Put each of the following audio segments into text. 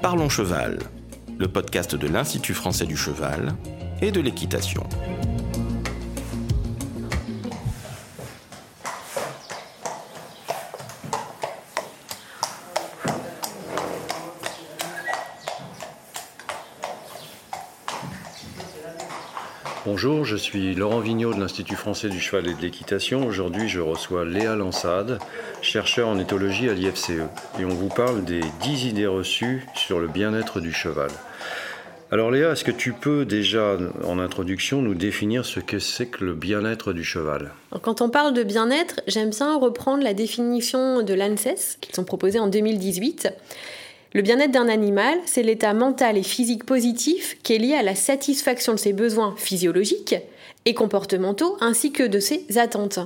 Parlons Cheval, le podcast de l'Institut français du cheval et de l'équitation. Bonjour, je suis Laurent Vigneault de l'Institut français du cheval et de l'équitation. Aujourd'hui, je reçois Léa Lansade, chercheur en éthologie à l'IFCE. Et on vous parle des 10 idées reçues sur le bien-être du cheval. Alors Léa, est-ce que tu peux déjà, en introduction, nous définir ce que c'est que le bien-être du cheval? Quand on parle de bien-être, j'aime bien reprendre la définition de l'ANSES, qu'ils ont proposée en 2018. Le bien-être d'un animal, c'est l'état mental et physique positif qui est lié à la satisfaction de ses besoins physiologiques et comportementaux ainsi que de ses attentes.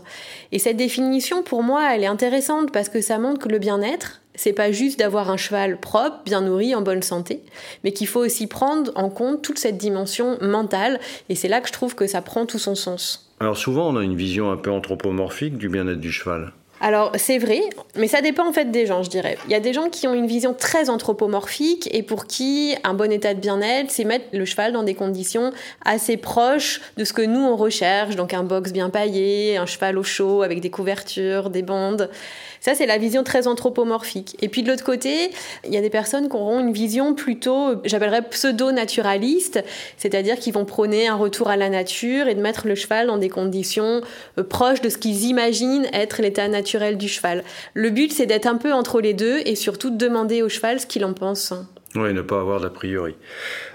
Et cette définition, pour moi, elle est intéressante parce que ça montre que le bien-être, c'est pas juste d'avoir un cheval propre, bien nourri, en bonne santé, mais qu'il faut aussi prendre en compte toute cette dimension mentale et c'est là que je trouve que ça prend tout son sens. Alors souvent, on a une vision un peu anthropomorphique du bien-être du cheval. Alors c'est vrai, mais ça dépend en fait des gens, je dirais. Il y a des gens qui ont une vision très anthropomorphique et pour qui un bon état de bien-être, c'est mettre le cheval dans des conditions assez proches de ce que nous on recherche, donc un box bien paillé, un cheval au chaud avec des couvertures, des bandes. Ça, c'est la vision très anthropomorphique. Et puis de l'autre côté, il y a des personnes qui auront une vision plutôt, j'appellerais pseudo-naturaliste, c'est-à-dire qui vont prôner un retour à la nature et de mettre le cheval dans des conditions euh, proches de ce qu'ils imaginent être l'état naturel du cheval. Le but, c'est d'être un peu entre les deux et surtout de demander au cheval ce qu'il en pense. Oui, ne pas avoir d'a priori.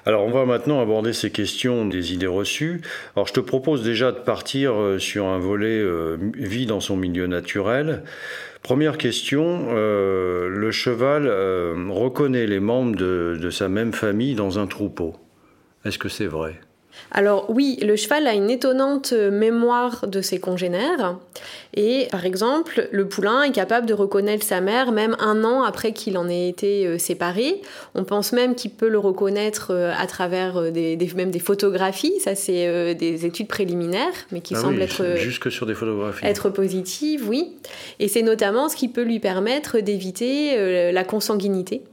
Alors, on va maintenant aborder ces questions des idées reçues. Alors, je te propose déjà de partir euh, sur un volet euh, vie dans son milieu naturel. Première question, euh, le cheval euh, reconnaît les membres de, de sa même famille dans un troupeau. Est-ce que c'est vrai? Alors oui, le cheval a une étonnante mémoire de ses congénères. Et par exemple, le poulain est capable de reconnaître sa mère même un an après qu'il en ait été euh, séparé. On pense même qu'il peut le reconnaître euh, à travers euh, des, même des photographies. Ça, c'est des études préliminaires, mais qui Ah semblent oui, être, Jusque sur des photographies. être positives, oui. Et c'est notamment ce qui peut lui permettre d'éviter la consanguinité.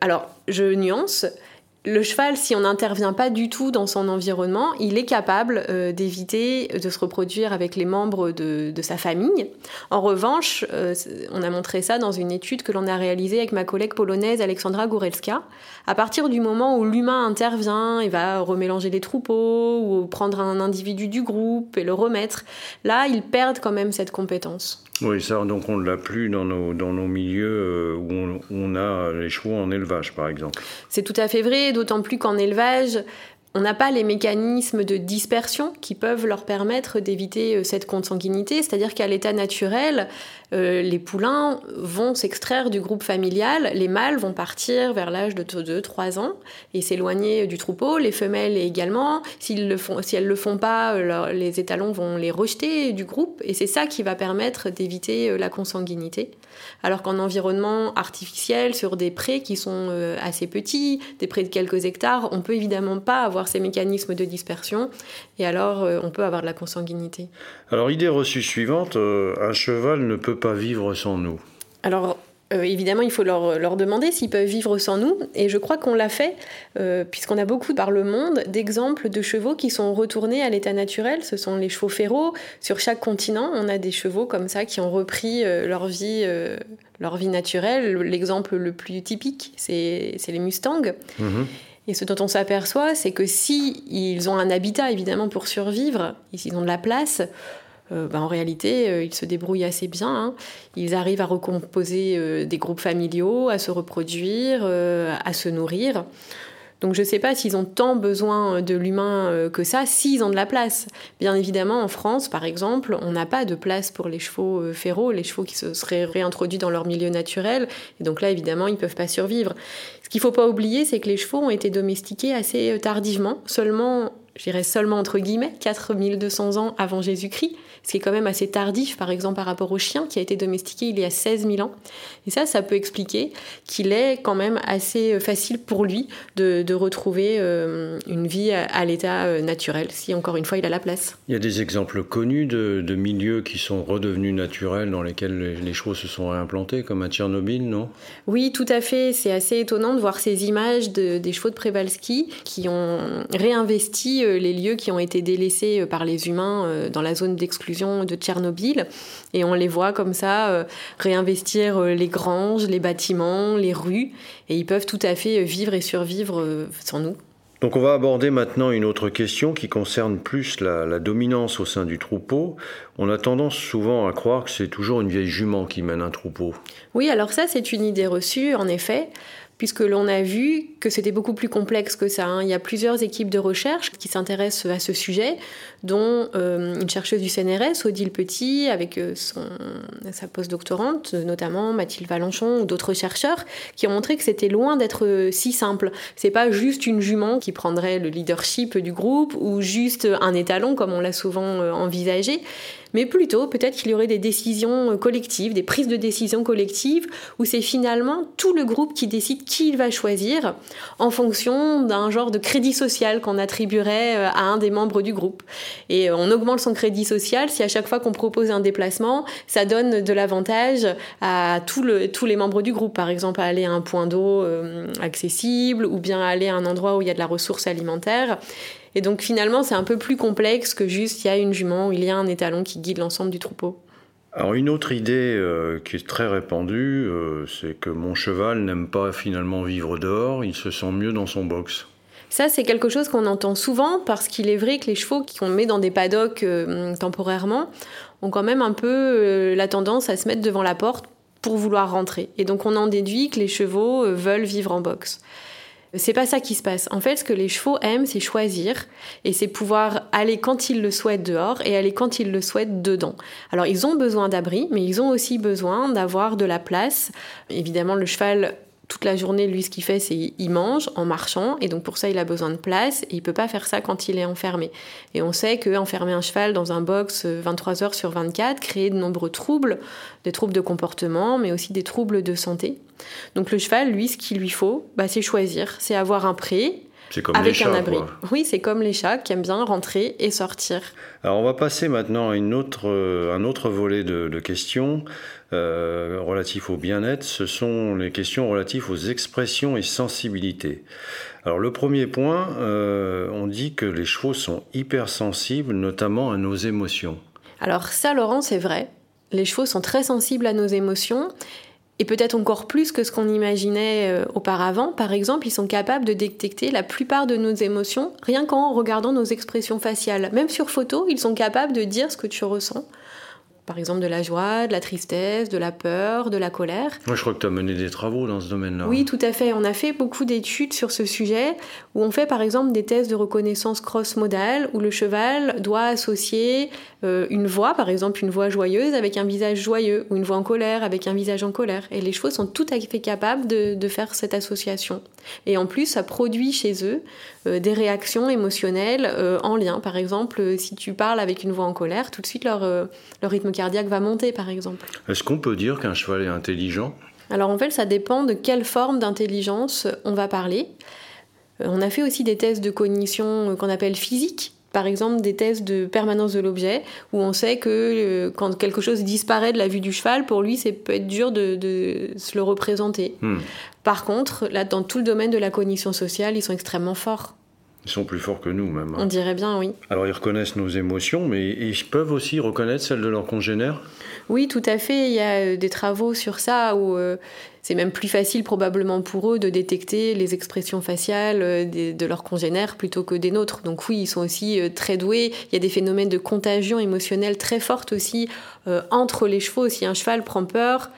Alors, je nuance. Le cheval, si on n'intervient pas du tout dans son environnement, il est capable euh, d'éviter de se reproduire avec les membres de, de sa famille. En revanche, euh, on a montré ça dans une étude que l'on a réalisée avec ma collègue polonaise Alexandra Górelska. À partir du moment où l'humain intervient et va remélanger les troupeaux ou prendre un individu du groupe et le remettre, là, ils perdent quand même cette compétence. Oui, ça, donc on ne l'a plus dans nos, dans nos milieux euh, où on, où on a les chevaux en élevage, par exemple. C'est tout à fait vrai, d'autant plus qu'en élevage, on n'a pas les mécanismes de dispersion qui peuvent leur permettre d'éviter euh, cette consanguinité, c'est-à-dire qu'à l'état naturel, euh, les poulains vont s'extraire du groupe familial, les mâles vont partir vers l'âge de 2-3 ans et s'éloigner du troupeau, les femelles également. S'ils le font, si elles ne le font pas, euh, les étalons vont les rejeter du groupe et c'est ça qui va permettre d'éviter euh, la consanguinité. Alors qu'en environnement artificiel, sur des prés qui sont assez petits, des prés de quelques hectares, on peut évidemment pas avoir ces mécanismes de dispersion et alors on peut avoir de la consanguinité. Alors, idée reçue suivante, un cheval ne peut pas vivre sans nous. Alors, euh, évidemment, il faut leur, leur demander s'ils peuvent vivre sans nous. Et je crois qu'on l'a fait, euh, puisqu'on a beaucoup par le monde d'exemples de chevaux qui sont retournés à l'état naturel. Ce sont les chevaux férots. Sur chaque continent, on a des chevaux comme ça qui ont repris euh, leur vie. leur vie naturelle, l'exemple le plus typique, c'est les Mustangs. Mhm. Et ce dont on s'aperçoit, c'est que si ils ont un habitat évidemment pour survivre, et s'ils ont de la place, euh, bah, en réalité, euh, ils se débrouillent assez bien. hein. Ils arrivent à recomposer euh, des groupes familiaux, à se reproduire, à se nourrir. Donc je ne sais pas s'ils ont tant besoin de l'humain que ça, s'ils ont de la place. Bien évidemment, en France, par exemple, on n'a pas de place pour les chevaux férots, les chevaux qui se seraient réintroduits dans leur milieu naturel. Et donc là, évidemment, ils ne peuvent pas survivre. Ce qu'il ne faut pas oublier, c'est que les chevaux ont été domestiqués assez tardivement, seulement je dirais seulement entre guillemets, 4200 ans avant Jésus-Christ, ce qui est quand même assez tardif, par exemple, par rapport au chien qui a été domestiqué il y a 16 000 ans. Et ça, ça peut expliquer qu'il est quand même assez facile pour lui de, retrouver euh, une vie à, l'état euh, naturel, si encore une fois il a la place. Il y a des exemples connus de, milieux qui sont redevenus naturels, dans lesquels les, chevaux se sont réimplantés, comme à Tchernobyl, non? Oui, tout à fait. C'est assez étonnant de voir ces images des chevaux de Przewalski qui ont réinvesti euh, les lieux qui ont été délaissés par les humains dans la zone d'exclusion de Tchernobyl. Et on les voit comme ça réinvestir les granges, les bâtiments, les rues. Et ils peuvent tout à fait vivre et survivre sans nous. Donc on va aborder maintenant une autre question qui concerne plus la, dominance au sein du troupeau. On a tendance souvent à croire que c'est toujours une vieille jument qui mène un troupeau. Oui, alors ça c'est une idée reçue en effet puisque l'on a vu que c'était beaucoup plus complexe que ça. Hein. Il y a plusieurs équipes de recherche qui s'intéressent à ce sujet, dont euh, une chercheuse du CNRS, Odile Petit, avec euh, son, sa postdoctorante, notamment Mathilde Valenchon ou d'autres chercheurs, qui ont montré que c'était loin d'être euh, si simple. C'est pas juste une jument qui prendrait le leadership du groupe ou juste un étalon comme on l'a souvent envisagé mais plutôt peut-être qu'il y aurait des décisions collectives, des prises de décisions collectives, où c'est finalement tout le groupe qui décide qui il va choisir en fonction d'un genre de crédit social qu'on attribuerait euh, à un des membres du groupe. Et on augmente son crédit social si à chaque fois qu'on propose un déplacement, ça donne de l'avantage à tous les membres du groupe, par exemple à aller à un point d'eau euh, accessible ou bien aller à un endroit où il y a de la ressource alimentaire. Et donc finalement, c'est un peu plus complexe que juste il y a une jument ou il y a un étalon qui guide l'ensemble du troupeau. Alors une autre idée euh, qui est très répandue, euh, c'est que mon cheval n'aime pas finalement vivre dehors, il se sent mieux dans son box. Ça, c'est quelque chose qu'on entend souvent parce qu'il est vrai que les chevaux qu'on met dans des paddocks euh, temporairement ont quand même un peu la tendance à se mettre devant la porte pour vouloir rentrer. Et donc on en déduit que les chevaux veulent vivre en box. C'est pas ça qui se passe. En fait, ce que les chevaux aiment, c'est choisir et c'est pouvoir aller quand ils le souhaitent dehors et aller quand ils le souhaitent dedans. Alors, ils ont besoin d'abri, mais ils ont aussi besoin d'avoir de la place. Évidemment, le cheval toute la journée, lui, ce qu'il fait, c'est il mange en marchant, et donc pour ça, il a besoin de place, et il peut pas faire ça quand il est enfermé. Et on sait que enfermer un cheval dans un box 23 euh, heures sur 24 crée de nombreux troubles, des troubles de comportement, mais aussi des troubles de santé. Donc le cheval, lui, ce qu'il lui faut, bah, c'est choisir, c'est avoir un pré, comme avec un abri. Oui, c'est comme les chats qui aiment bien rentrer et sortir. Alors on va passer maintenant à une autre, euh, un autre volet de, questions euh, relatifs au bien-être. Ce sont les questions relatives aux expressions et sensibilités. Alors le premier point, euh, on dit que les chevaux sont hypersensibles, notamment à nos émotions. Alors ça, Laurent, c'est vrai. Les chevaux sont très sensibles à nos émotions et peut-être encore plus que ce qu'on imaginait euh, auparavant. Par exemple, ils sont capables de détecter la plupart de nos émotions rien qu'en regardant nos expressions faciales. Même sur photo, ils sont capables de dire ce que tu ressens par exemple de la joie, de la tristesse, de la peur, de la colère. Moi, je crois que tu as mené des travaux dans ce domaine-là. Oui, tout à fait. On a fait beaucoup d'études sur ce sujet, où on fait par exemple des tests de reconnaissance cross-modale, où le cheval doit associer euh, une voix, par exemple une voix joyeuse, avec un visage joyeux, ou une voix en colère avec un visage en colère. Et les chevaux sont tout à fait capables de, faire cette association. Et en plus, ça produit chez eux euh, des réactions émotionnelles euh, en lien. Par exemple, si tu parles avec une voix en colère, tout de suite leur, leur rythme cardiaque va monter, par exemple. Est-ce qu'on peut dire qu'un cheval est intelligent? Alors en fait, ça dépend de quelle forme d'intelligence on va parler. Euh, on a fait aussi des tests de cognition euh, qu'on appelle physique, par exemple des tests de permanence de l'objet, où on sait que euh, quand quelque chose disparaît de la vue du cheval, pour lui, c'est peut être dur de, se le représenter. Hmm. Par contre, là, dans tout le domaine de la cognition sociale, ils sont extrêmement forts. Ils sont plus forts que nous même. Hein. On dirait bien, oui. Alors ils reconnaissent nos émotions, mais ils peuvent aussi reconnaître celles de leurs congénères? Oui, tout à fait. Il y a euh, des travaux sur ça où euh, c'est même plus facile probablement pour eux de détecter les expressions faciales euh, de leurs congénères plutôt que des nôtres. Donc oui, ils sont aussi très doués. Il y a des phénomènes de contagion émotionnelle très fortes aussi entre les chevaux. Si un cheval prend peur,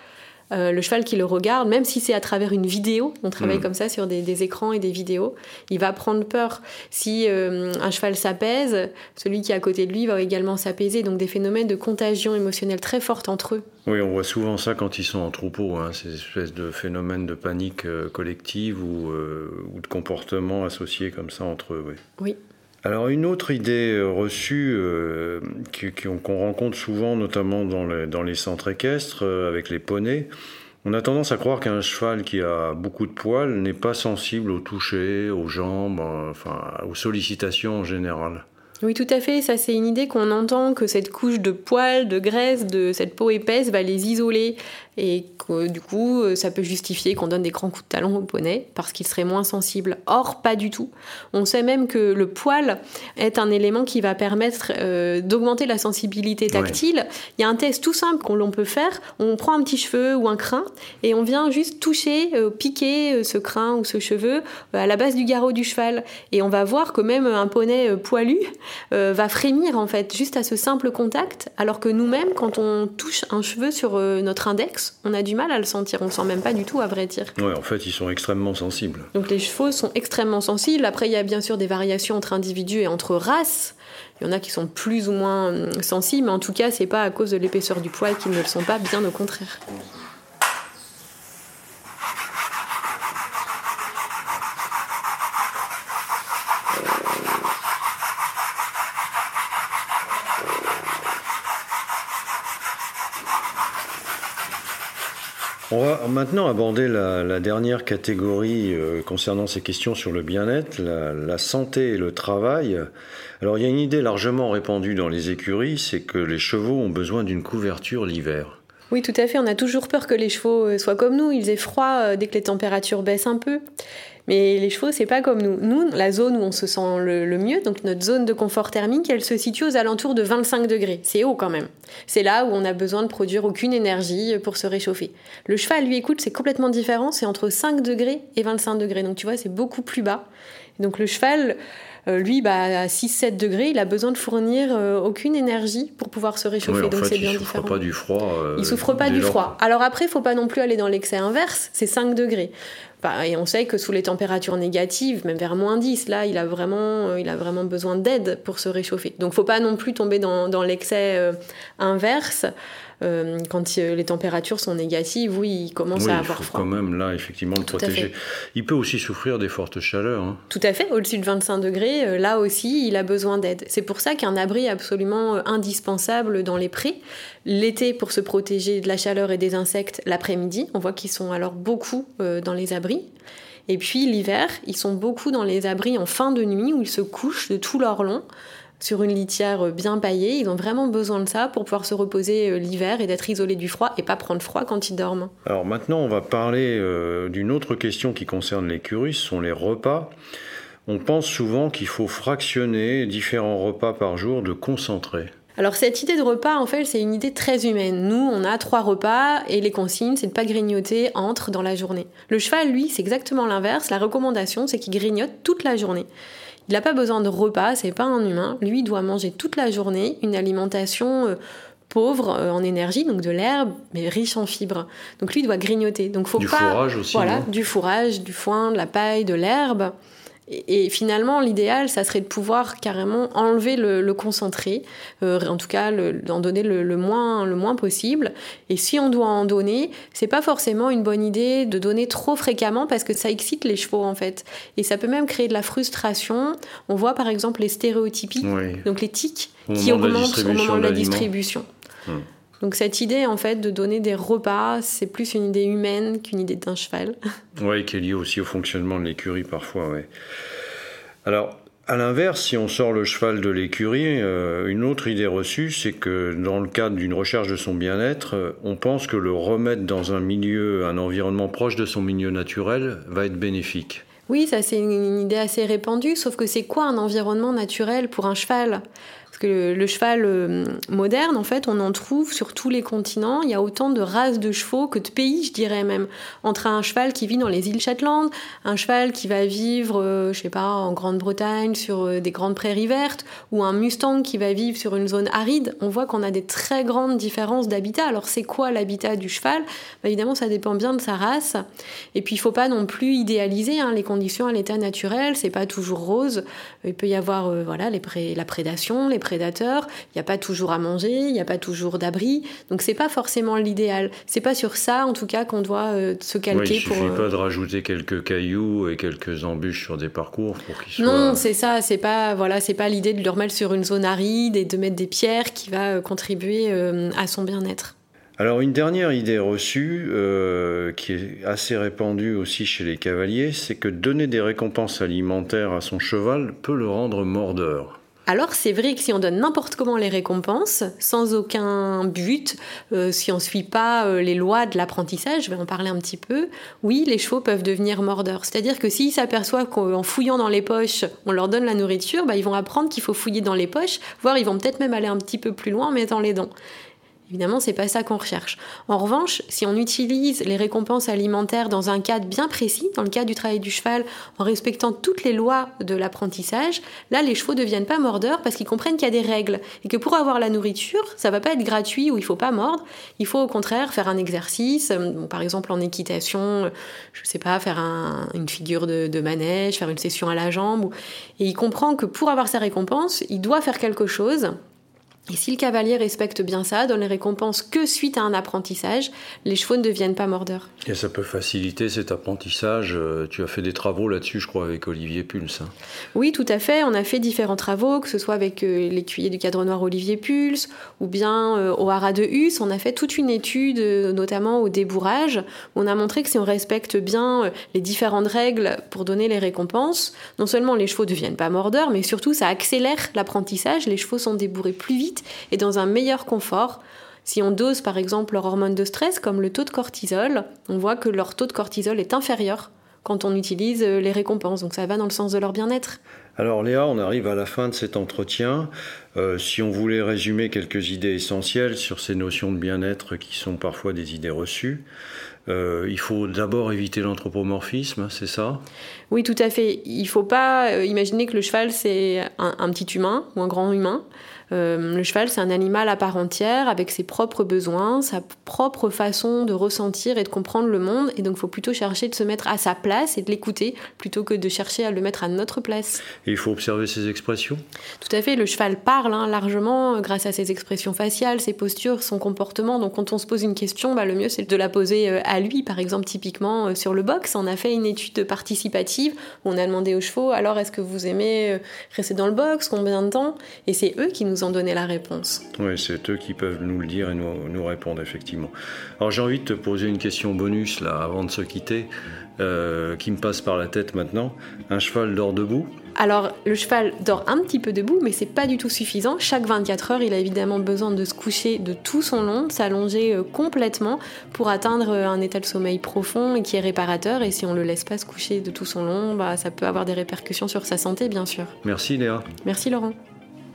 euh, le cheval qui le regarde, même si c'est à travers une vidéo, on travaille mm. comme ça sur des, écrans et des vidéos, il va prendre peur. Si euh, un cheval s'apaise, celui qui est à côté de lui va également s'apaiser. Donc des phénomènes de contagion émotionnelle très fortes entre eux. Oui, on voit souvent ça quand ils sont en troupeau, hein, ces espèces de phénomènes de panique euh, collective ou, de comportement associés comme ça entre eux. Oui. Alors une autre idée euh, reçue euh, qu'on rencontre souvent, notamment dans, dans les centres équestres, avec les poneys, on a tendance à croire qu'un cheval qui a beaucoup de poils n'est pas sensible au toucher, aux jambes, enfin aux sollicitations en général. Oui, tout à fait. Ça, c'est une idée qu'on entend que cette couche de poils, de graisse, de cette peau épaisse va les isoler et que du coup, euh, ça peut justifier qu'on donne des grands coups de talon au poney parce qu'il serait moins sensible. Or, pas du tout. On sait même que le poil est un élément qui va permettre euh, d'augmenter la sensibilité tactile. Il y a un test tout simple qu'on peut faire. On prend un petit cheveu ou un crin et on vient juste toucher, euh, piquer ce crin ou ce cheveu à la base du garrot du cheval. Et on va voir que même un poney poilu va frémir en fait juste à ce simple contact, alors que nous-mêmes, quand on touche un cheveu sur notre index, on a du mal à le sentir. On ne sent même pas du tout, à vrai dire. Oui, en fait, ils sont extrêmement sensibles. Donc les chevaux sont extrêmement sensibles. Après, il y a bien sûr des variations entre individus et entre races. Il y en a qui sont plus ou moins hum, sensibles, mais en tout cas, c'est pas à cause de l'épaisseur du poil qu'ils ne le sont pas, bien au contraire. On va maintenant aborder la, dernière catégorie euh, concernant ces questions sur le bien-être, la, santé et le travail. Alors il y a une idée largement répandue dans les écuries, c'est que les chevaux ont besoin d'une couverture l'hiver. Oui, tout à fait. On a toujours peur que les chevaux euh, soient comme nous, ils aient froid euh, dès que les températures baissent un peu. Mais les chevaux, c'est pas comme nous. Nous, la zone où on se sent le, mieux, donc notre zone de confort thermique, elle se situe aux alentours de 25 degrés. C'est haut quand même. C'est là où on a besoin de produire aucune énergie pour se réchauffer. Le cheval, lui, écoute, c'est complètement différent. C'est entre 5 degrés et 25 degrés. Donc tu vois, c'est beaucoup plus bas. Donc le cheval, euh, lui, bah, à 6-7 degrés, il a besoin de fournir euh, aucune énergie pour pouvoir se réchauffer. donc c'est bien différent. Il souffre pas du froid. Euh, il souffre pas du froid. Alors après, il faut pas non plus aller dans l'excès inverse. C'est 5 degrés. Et on sait que sous les températures négatives, même vers moins 10, là, il a vraiment, euh, il a vraiment besoin d'aide pour se réchauffer. Donc, faut pas non plus tomber dans, dans l'excès euh, inverse. Euh, quand les températures sont négatives, oui, il commence à avoir il faut froid. quand même là, effectivement, le protéger. Il peut aussi souffrir des fortes chaleurs. Hein. Tout à fait, au-dessus de 25 degrés, là aussi, il a besoin d'aide. C'est pour ça qu'un abri est absolument indispensable dans les prés. L'été, pour se protéger de la chaleur et des insectes, l'après-midi, on voit qu'ils sont alors beaucoup dans les abris. Et puis l'hiver, ils sont beaucoup dans les abris en fin de nuit où ils se couchent de tout leur long sur une litière bien paillée. Ils ont vraiment besoin de ça pour pouvoir se reposer euh, l'hiver et d'être isolés du froid et pas prendre froid quand ils dorment. Alors maintenant, on va parler euh, d'une autre question qui concerne l'écurie, ce sont les repas. On pense souvent qu'il faut fractionner différents repas par jour de concentré. Alors cette idée de repas, en fait, c'est une idée très humaine. Nous, on a trois repas et les consignes, c'est de pas grignoter entre dans la journée. Le cheval, lui, c'est exactement l'inverse. La recommandation, c'est qu'il grignote toute la journée. Il n'a pas besoin de repas, c'est pas un humain. Lui, il doit manger toute la journée une alimentation euh, pauvre euh, en énergie, donc de l'herbe, mais riche en fibres. Donc lui, il doit grignoter. Donc faut du pas, fourrage aussi. Voilà, du fourrage, du foin, de la paille, de l'herbe. Et, finalement, l'idéal, ça serait de pouvoir carrément enlever le, concentré, euh, en tout cas d'en donner le, moins, le moins possible. Et si on doit en donner, c'est pas forcément une bonne idée de donner trop fréquemment parce que ça excite les chevaux en fait. Et ça peut même créer de la frustration. On voit par exemple les stéréotypies, donc les tics, qui augmentent au moment de la distribution. Hum. Donc cette idée en fait de donner des repas, c'est plus une idée humaine qu'une idée d'un cheval. Oui, qui est liée aussi au fonctionnement de l'écurie parfois. Ouais. Alors, à l'inverse, si on sort le cheval de l'écurie, euh, une autre idée reçue, c'est que dans le cadre d'une recherche de son bien-être, euh, on pense que le remettre dans un milieu, un environnement proche de son milieu naturel va être bénéfique. Oui, ça c'est une idée assez répandue, sauf que c'est quoi un environnement naturel pour un cheval? Le, cheval euh, moderne, en fait, on en trouve sur tous les continents. Il y a autant de races de chevaux que de pays, je dirais même. Entre un cheval qui vit dans les îles Shetland, un cheval qui va vivre, euh, je sais pas, en Grande-Bretagne, sur euh, des grandes prairies vertes, ou un Mustang qui va vivre sur une zone aride, on voit qu'on a des très grandes différences d'habitat. Alors, c'est quoi l'habitat du cheval? Bah, Évidemment, ça dépend bien de sa race. Et puis, il faut pas non plus idéaliser hein, les conditions à l'état naturel. C'est pas toujours rose. Il peut y avoir, voilà, les la prédation, les prédations prédateurs, il n'y a pas toujours à manger, il n'y a pas toujours d'abri, donc c'est pas forcément l'idéal. C'est pas sur ça, en tout cas, qu'on doit euh, se calquer. il pour. suffit pas de rajouter quelques cailloux et quelques embûches sur des parcours pour qu'ils soient. Non, c'est ça, c'est pas voilà, c'est pas l'idée de le remettre sur une zone aride et de mettre des pierres qui va contribuer à son bien-être. Alors une dernière idée reçue, euh, qui est assez répandue aussi chez les cavaliers, c'est que donner des récompenses alimentaires à son cheval peut le rendre mordeur. Alors c'est vrai que si on donne n'importe comment les récompenses, sans aucun but, euh, si on ne suit pas euh, les lois de l'apprentissage, je vais en parler un petit peu, oui, les chevaux peuvent devenir mordeurs. C'est-à-dire que s'ils s'aperçoivent qu'en fouillant dans les poches, on leur donne la nourriture, bah, ils vont apprendre qu'il faut fouiller dans les poches, voire ils vont peut-être même aller un petit peu plus loin en mettant les dents. Évidemment, c'est pas ça qu'on recherche. En revanche, si on utilise les récompenses alimentaires dans un cadre bien précis, dans le cadre du travail du cheval, en respectant toutes les lois de l'apprentissage, là, les chevaux ne deviennent pas mordeurs parce qu'ils comprennent qu'il y a des règles et que pour avoir la nourriture, ça va pas être gratuit ou il faut pas mordre. Il faut au contraire faire un exercice, euh, par exemple en équitation, euh, je sais pas, faire une figure de, manège, faire une session à la jambe. Et il comprend que pour avoir sa récompense, il doit faire quelque chose et si le cavalier respecte bien ça, donne les récompenses que suite à un apprentissage, les chevaux ne deviennent pas mordeurs. Et ça peut faciliter cet apprentissage. Euh, tu as fait des travaux là-dessus, je crois, avec Olivier Pulse. Hein. Oui, tout à fait. On a fait différents travaux, que ce soit avec euh, l'écuyer du cadre noir Olivier Pulse ou bien euh, au haras de Hus. On a fait toute une étude, notamment au débourrage, où on a montré que si on respecte bien les différentes règles pour donner les récompenses, non seulement les chevaux ne deviennent pas mordeurs, mais surtout ça accélère l'apprentissage. Les chevaux sont débourrés plus vite et dans un meilleur confort. Si on dose par exemple leur hormone de stress comme le taux de cortisol, on voit que leur taux de cortisol est inférieur quand on utilise euh, les récompenses. Donc ça va dans le sens de leur bien-être. Alors Léa, on arrive à la fin de cet entretien. Euh, si on voulait résumer quelques idées essentielles sur ces notions de bien-être qui sont parfois des idées reçues, euh, il faut d'abord éviter l'anthropomorphisme, c'est ça? Oui, tout à fait. Il ne faut pas imaginer que le cheval, c'est un, petit humain ou un grand humain. Euh, le cheval, c'est un animal à part entière, avec ses propres besoins, sa propre façon de ressentir et de comprendre le monde. Et donc, il faut plutôt chercher de se mettre à sa place et de l'écouter, plutôt que de chercher à le mettre à notre place. Et il faut observer ses expressions? Tout à fait. Le cheval parle hein, largement grâce à ses expressions faciales, ses postures, son comportement. Donc, quand on se pose une question, bah, le mieux, c'est de la poser euh, à lui. Par exemple, typiquement, euh, sur le box, on a fait une étude participative où on a demandé aux chevaux alors, est-ce que vous aimez rester dans le box? Combien de temps? Et c'est eux qui nous ont donné la réponse. Oui, c'est eux qui peuvent nous le dire et nous, nous répondre, effectivement. Alors j'ai envie de te poser une question bonus, là, avant de se quitter, euh, qui me passe par la tête maintenant. Un cheval dort debout alors, le cheval dort un petit peu debout, mais c'est pas du tout suffisant. Chaque 24 heures, il a évidemment besoin de se coucher de tout son long, de s'allonger euh, complètement pour atteindre euh, un état de sommeil profond et qui est réparateur. Et si on le laisse pas se coucher de tout son long, bah, ça peut avoir des répercussions sur sa santé, bien sûr. Merci Léa. Merci Laurent.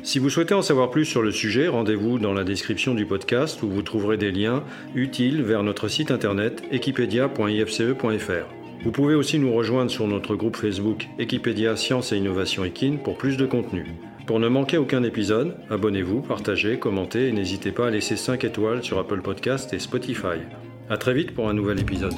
Si vous souhaitez en savoir plus sur le sujet, rendez-vous dans la description du podcast où vous trouverez des liens utiles vers notre site internet equipedia.ifce.fr. Vous pouvez aussi nous rejoindre sur notre groupe Facebook Equipedia Science et Innovation Equine pour plus de contenu. Pour ne manquer aucun épisode, abonnez-vous, partagez, commentez et n'hésitez pas à laisser 5 étoiles sur Apple Podcast et Spotify. A très vite pour un nouvel épisode.